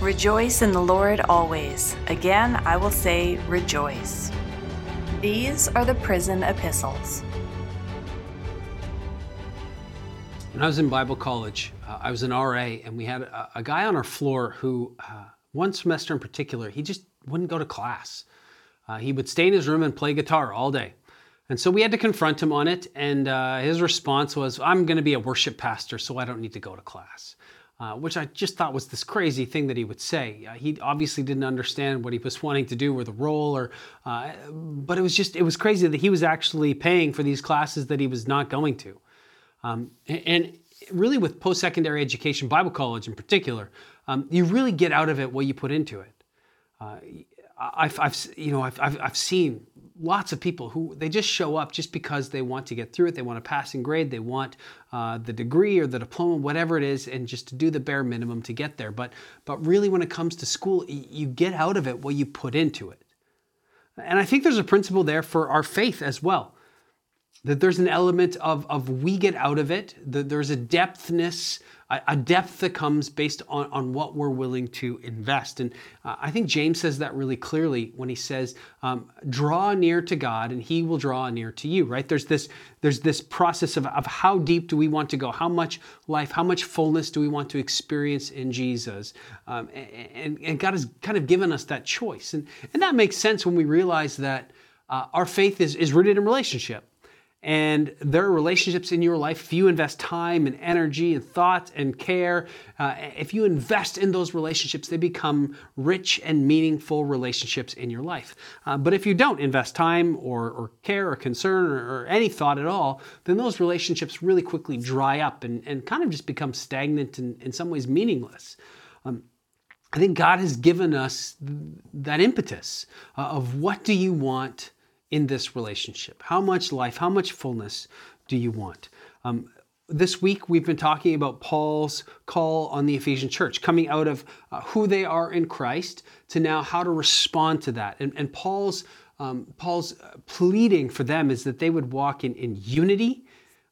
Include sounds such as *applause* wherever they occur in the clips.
Rejoice in the Lord always. Again, I will say, rejoice. These are the prison epistles. When I was in Bible college, uh, I was an RA, and we had a, a guy on our floor who, uh, one semester in particular, he just wouldn't go to class. Uh, he would stay in his room and play guitar all day. And so we had to confront him on it, and uh, his response was, I'm going to be a worship pastor, so I don't need to go to class uh, which I just thought was this crazy thing that he would say. Uh, he obviously didn't understand what he was wanting to do with the role, or uh, but it was just it was crazy that he was actually paying for these classes that he was not going to. Um, and, and, really, with post-secondary education, Bible college in particular, um, you really get out of it what you put into it. Uh, I've, I've, you know, I've, I've, I've seen lots of people who they just show up just because they want to get through it. They want a passing grade. They want uh, the degree or the diploma, whatever it is, and just to do the bare minimum to get there. But but really, when it comes to school, you get out of it what you put into it. And I think there's a principle there for our faith as well. That there's an element of, of we get out of it, that there's a depthness a depth that comes based on, on what we're willing to invest. And uh, I think James says that really clearly when he says, um, draw near to God and he will draw near to you, right? There's this, there's this process of, of how deep do we want to go? How much life, how much fullness do we want to experience in Jesus? Um, and, and God has kind of given us that choice. And, and that makes sense when we realize that uh, our faith is, is rooted in relationship. And there are relationships in your life. If you invest time and energy and thought and care, uh, if you invest in those relationships, they become rich and meaningful relationships in your life. Uh, but if you don't invest time or, or care or concern or, or, any thought at all, then those relationships really quickly dry up and, and kind of just become stagnant and in some ways meaningless. Um, I think God has given us that impetus uh, of what do you want in this relationship? How much life, how much fullness do you want? Um, this week, we've been talking about Paul's call on the Ephesian church, coming out of uh, who they are in Christ to now how to respond to that. And, and Paul's, um, Paul's uh, pleading for them is that they would walk in, in unity,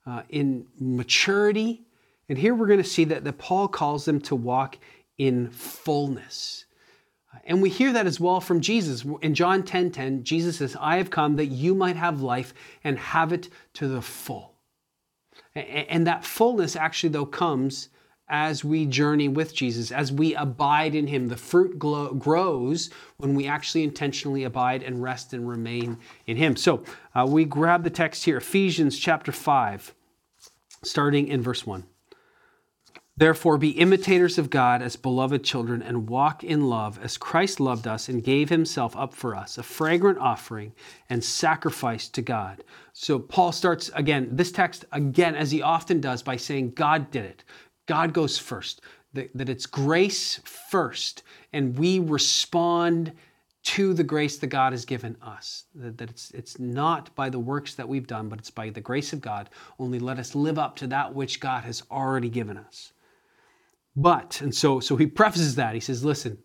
uh, in maturity. And here we're going to see that, that Paul calls them to walk in fullness. And we hear that as well from Jesus. In John 10:10, 10, 10, Jesus says, "I have come that you might have life and have it to the full." And that fullness actually though comes as we journey with Jesus, as we abide in him. The fruit glow, grows when we actually intentionally abide and rest and remain in him. So, uh, we grab the text here, Ephesians chapter 5, starting in verse 1. Therefore, be imitators of God as beloved children and walk in love as Christ loved us and gave himself up for us, a fragrant offering and sacrifice to God. So, Paul starts again, this text again, as he often does, by saying, God did it. God goes first, that, that it's grace first, and we respond to the grace that God has given us. That, that it's, it's not by the works that we've done, but it's by the grace of God. Only let us live up to that which God has already given us. But, and so, so he prefaces that. He says, listen,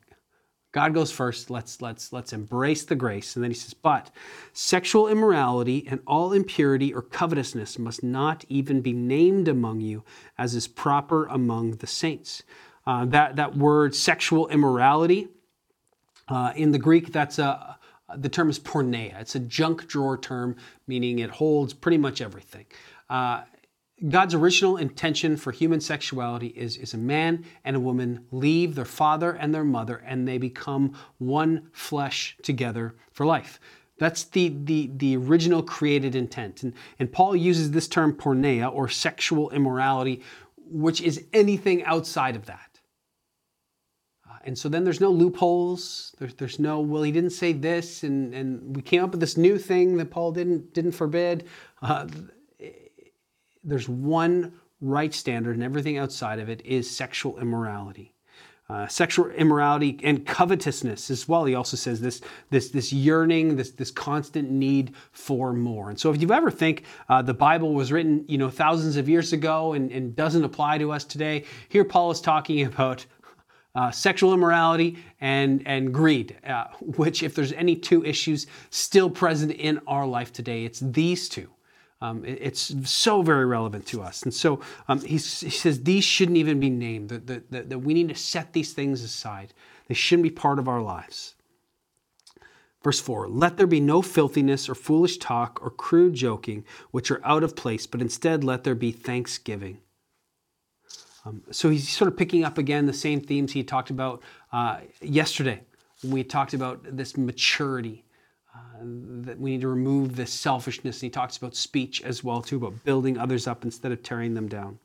God goes first. Let's let's let's embrace the grace. And then he says, "But sexual immorality and all impurity or covetousness must not even be named among you, as is proper among the saints." Uh, that that word sexual immorality uh, in the Greek, that's a the term is porneia. It's a junk drawer term, meaning it holds pretty much everything. Uh, God's original intention for human sexuality is, is a man and a woman leave their father and their mother and they become one flesh together for life. That's the, the, the original created intent. And, and Paul uses this term porneia or sexual immorality, which is anything outside of that. Uh, and so then there's no loopholes. There's, there's no, well, he didn't say this, and, and we came up with this new thing that Paul didn't, didn't forbid. Uh, there's one right standard, and everything outside of it is sexual immorality. Uh, sexual immorality and covetousness as well. He also says this, this, this yearning, this, this constant need for more. And so, if you ever think uh, the Bible was written, you know, thousands of years ago and, and doesn't apply to us today, here Paul is talking *laughs* about uh, sexual immorality and, and greed, uh, which, if there's any two issues still present in our life today, it's these two. Um, it, it's so very relevant to us. And so um, he says these shouldn't even be named, that, that, that, that we need to set these things aside. They shouldn't be part of our lives. Verse 4 Let there be no filthiness or foolish talk or crude joking, which are out of place, but instead let there be thanksgiving. Um, so he's sort of picking up again the same themes he talked about uh, yesterday when we talked about this maturity. Uh, that we need to remove this selfishness. And he talks about speech as well, too, about building others up instead of tearing them down.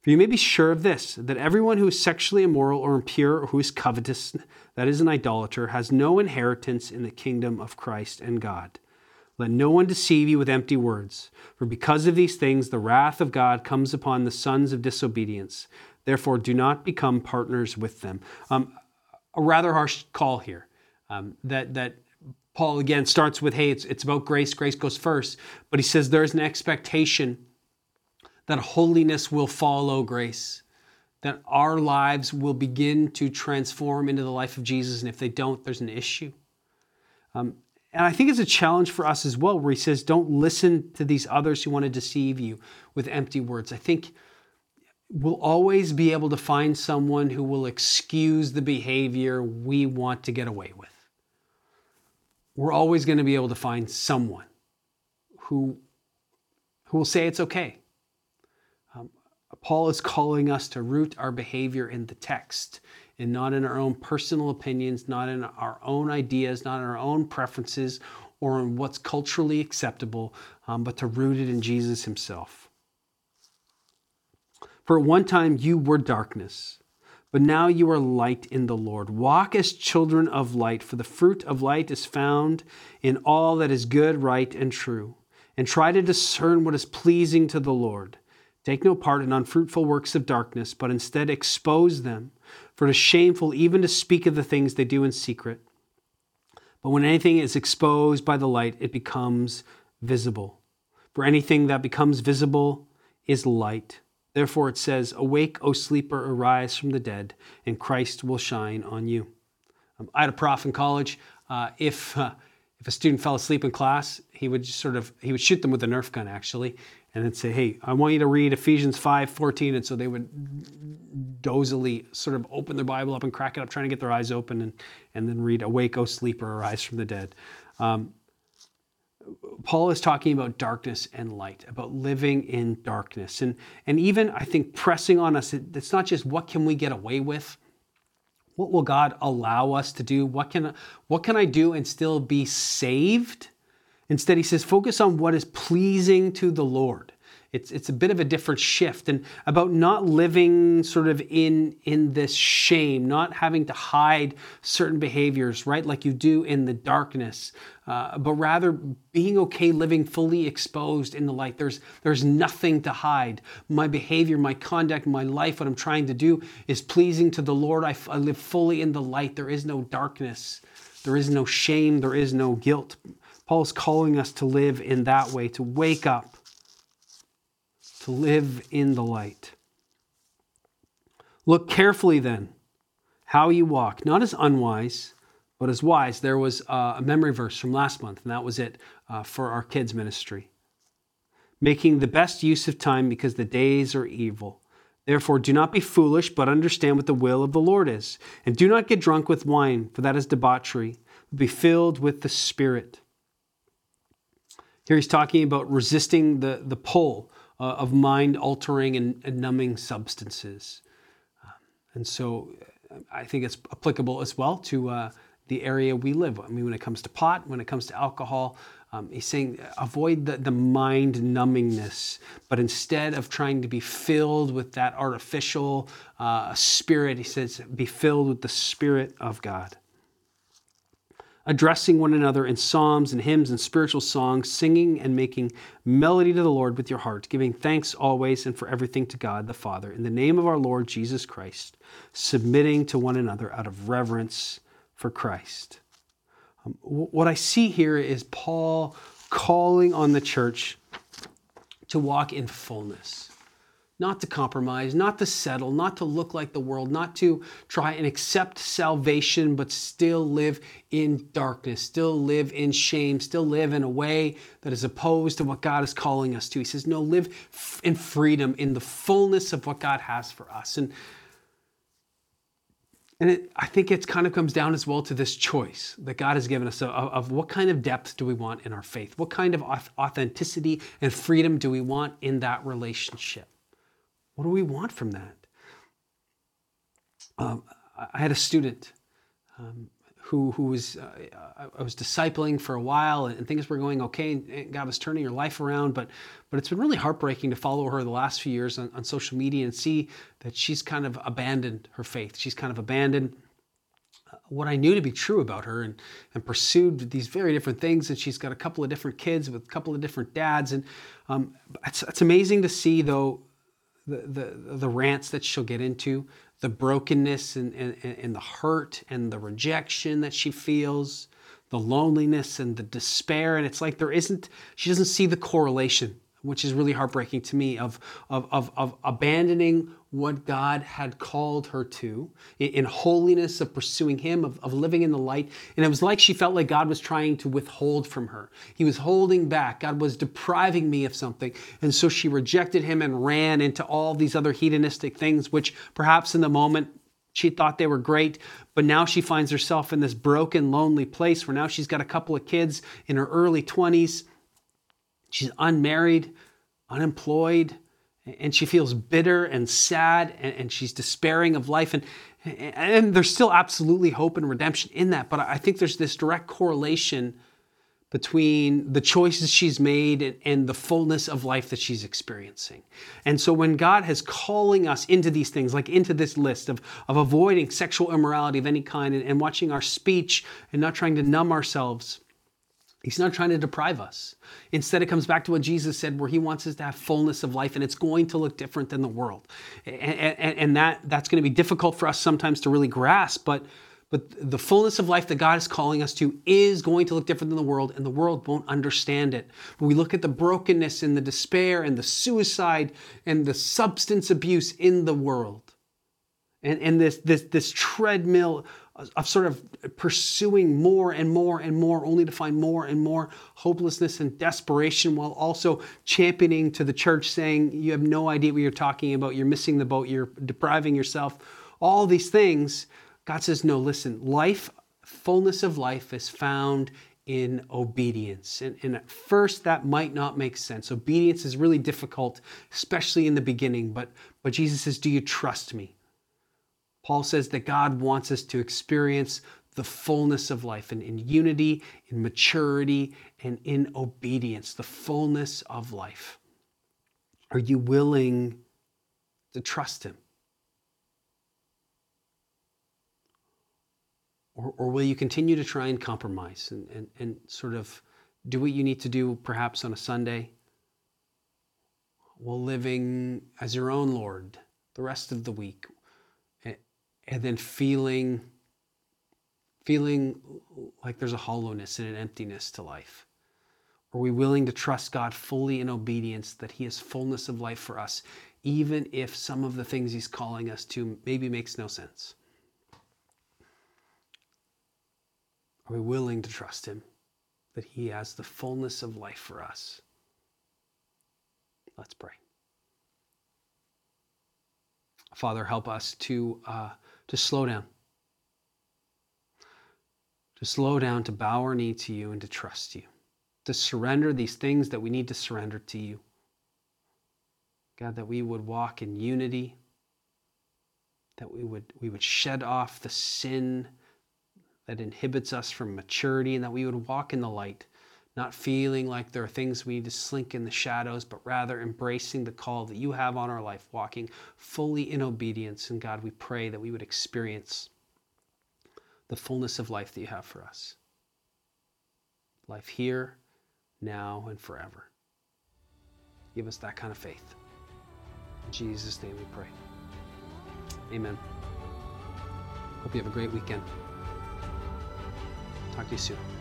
For you may be sure of this, that everyone who is sexually immoral or impure or who is covetous, that is an idolater, has no inheritance in the kingdom of Christ and God. Let no one deceive you with empty words, for because of these things the wrath of God comes upon the sons of disobedience. Therefore, do not become partners with them. Um, a rather harsh call here. Um, that that Paul again starts with, "Hey, it's it's about grace. Grace goes first, but he says there's an expectation that holiness will follow grace, that our lives will begin to transform into the life of Jesus. And if they don't, there's an issue. Um, and I think it's a challenge for us as well, where he says, don't listen to these others who want to deceive you with empty words. I think we'll always be able to find someone who will excuse the behavior we want to get away with. We're always going to be able to find someone who, who will say it's okay Paul is calling us to root our behavior in the text and not in our own personal opinions, not in our own ideas, not in our own preferences or in what's culturally acceptable, um, but to root it in Jesus himself. For at one time you were darkness, but now you are light in the Lord. Walk as children of light, for the fruit of light is found in all that is good, right, and true. And try to discern what is pleasing to the Lord. Take no part in unfruitful works of darkness, but instead expose them, for it is shameful even to speak of the things they do in secret. But when anything is exposed by the light, it becomes visible. For anything that becomes visible is light. Therefore it says, Awake, O sleeper, arise from the dead, and Christ will shine on you. Um, I had a prof in college. Uh, if uh, if a student fell asleep in class, he would sort of he would shoot them with a Nerf gun actually, and then say, "Hey, I want you to read Ephesians 5, 14. And so they would dozily sort of open their Bible up and crack it up, trying to get their eyes open, and and then read, "Awake, O sleeper, arise from the dead." Um, Paul is talking about darkness and light, about living in darkness, and and even I think pressing on us. It's not just what can we get away with what will God allow us to do? What can, what can I do and still be saved? Instead, he says, focus on what is pleasing to the Lord. It's, it's a bit of a different shift and about not living sort of in, in this shame, not having to hide certain behaviors, right, like you do in the darkness, uh, but rather being okay living fully exposed in the light. There's, there's nothing to hide. My behavior, my conduct, my life, what I'm trying to do is pleasing to the Lord. I, I live fully in the light. There is no darkness, there is no shame, there is no guilt. Paul is calling us to live in that way, to wake up to live in the light. Look carefully then how you walk, not as unwise, but as wise. There was a memory verse from last month, and that was it uh, for our kids' ministry. Making the best use of time because the days are evil. Therefore, do not be foolish, but understand what the will of the Lord is. And do not get drunk with wine, for that is debauchery. Be filled with the Spirit. Here he's talking about resisting the, the pull uh, of mind altering and, and, numbing substances. Um, and so uh, I think it's applicable as well to uh, the area we live. I mean, when it comes to pot, when it comes to alcohol, um, he's saying avoid the, the mind numbingness, but instead of trying to be filled with that artificial uh, spirit, he says, be filled with the Spirit of God addressing one another in psalms and hymns and spiritual songs, singing and making melody to the Lord with your heart, giving thanks always and for everything to God the Father, in the name of our Lord Jesus Christ, submitting to one another out of reverence for Christ. Um, what I see here is Paul calling on the church to walk in fullness, not to compromise, not to settle, not to look like the world, not to try and accept salvation, but still live in darkness, still live in shame, still live in a way that is opposed to what God is calling us to. He says, No, live in freedom, in the fullness of what God has for us. And and it, I think it kind of comes down as well to this choice that God has given us of, of, what kind of depth do we want in our faith? What kind of authenticity and freedom do we want in that relationship? What do we want from that? Um, I had a student um, who who was uh, I was discipling for a while, and things were going okay, and God was turning her life around. But but it's been really heartbreaking to follow her the last few years on, on social media and see that she's kind of abandoned her faith. She's kind of abandoned uh, what I knew to be true about her and, and pursued these very different things. And she's got a couple of different kids with a couple of different dads. And um, it's, it's amazing to see, though, the, the, the rants that she'll get into, the brokenness and, and, and the hurt and the rejection that she feels, the loneliness and the despair. And it's like there isn't, she doesn't see the correlation which is really heartbreaking to me, of, of, of, of abandoning what God had called her to in, in holiness, of pursuing Him, of, of living in the light. And it was like she felt like God was trying to withhold from her. He was holding back. God was depriving me of something. And so she rejected Him and ran into all these other hedonistic things, which perhaps in the moment she thought they were great, but now she finds herself in this broken, lonely place where now she's got a couple of kids in her early 20s She's unmarried, unemployed, and she feels bitter and sad and, she's despairing of life. And, and there's still absolutely hope and redemption in that. But I think there's this direct correlation between the choices she's made and, and, the fullness of life that she's experiencing. And so when God is calling us into these things, like into this list of, of avoiding sexual immorality of any kind and, and watching our speech and not trying to numb ourselves, He's not trying to deprive us. Instead, it comes back to what Jesus said, where he wants us to have fullness of life, and it's going to look different than the world. And, and, and that, that's going to be difficult for us sometimes to really grasp, but, but the fullness of life that God is calling us to is going to look different than the world, and the world won't understand it. But we look at the brokenness and the despair and the suicide and the substance abuse in the world, and, and this, this, this treadmill of sort of pursuing more and more and more, only to find more and more hopelessness and desperation, while also championing to the church, saying, You have no idea what you're talking about, you're missing the boat, you're depriving yourself. All these things, God says, No, listen, life, fullness of life is found in obedience. And, and, at first, that might not make sense. Obedience is really difficult, especially in the beginning. But, but Jesus says, Do you trust me? Paul says that God wants us to experience the fullness of life and in unity, in maturity, and in obedience, the fullness of life. Are you willing to trust Him? Or, or will you continue to try and compromise and, and, and sort of do what you need to do perhaps on a Sunday while living as your own Lord the rest of the week and then feeling feeling like there's a hollowness and an emptiness to life? Are we willing to trust God fully in obedience that He has fullness of life for us, even if some of the things He's calling us to maybe makes no sense? Are we willing to trust Him that He has the fullness of life for us? Let's pray. Father, help us to. Uh, to slow down. To slow down, to bow our knee to you and to trust you. To surrender these things that we need to surrender to you. God, that we would walk in unity, that we would, we would shed off the sin that inhibits us from maturity, and that we would walk in the light not feeling like there are things we need to slink in the shadows, but rather embracing the call that you have on our life, walking fully in obedience. And God, we pray that we would experience the fullness of life that you have for us. Life here, now, and forever. Give us that kind of faith. In Jesus' name we pray. Amen. Hope you have a great weekend. Talk to you soon.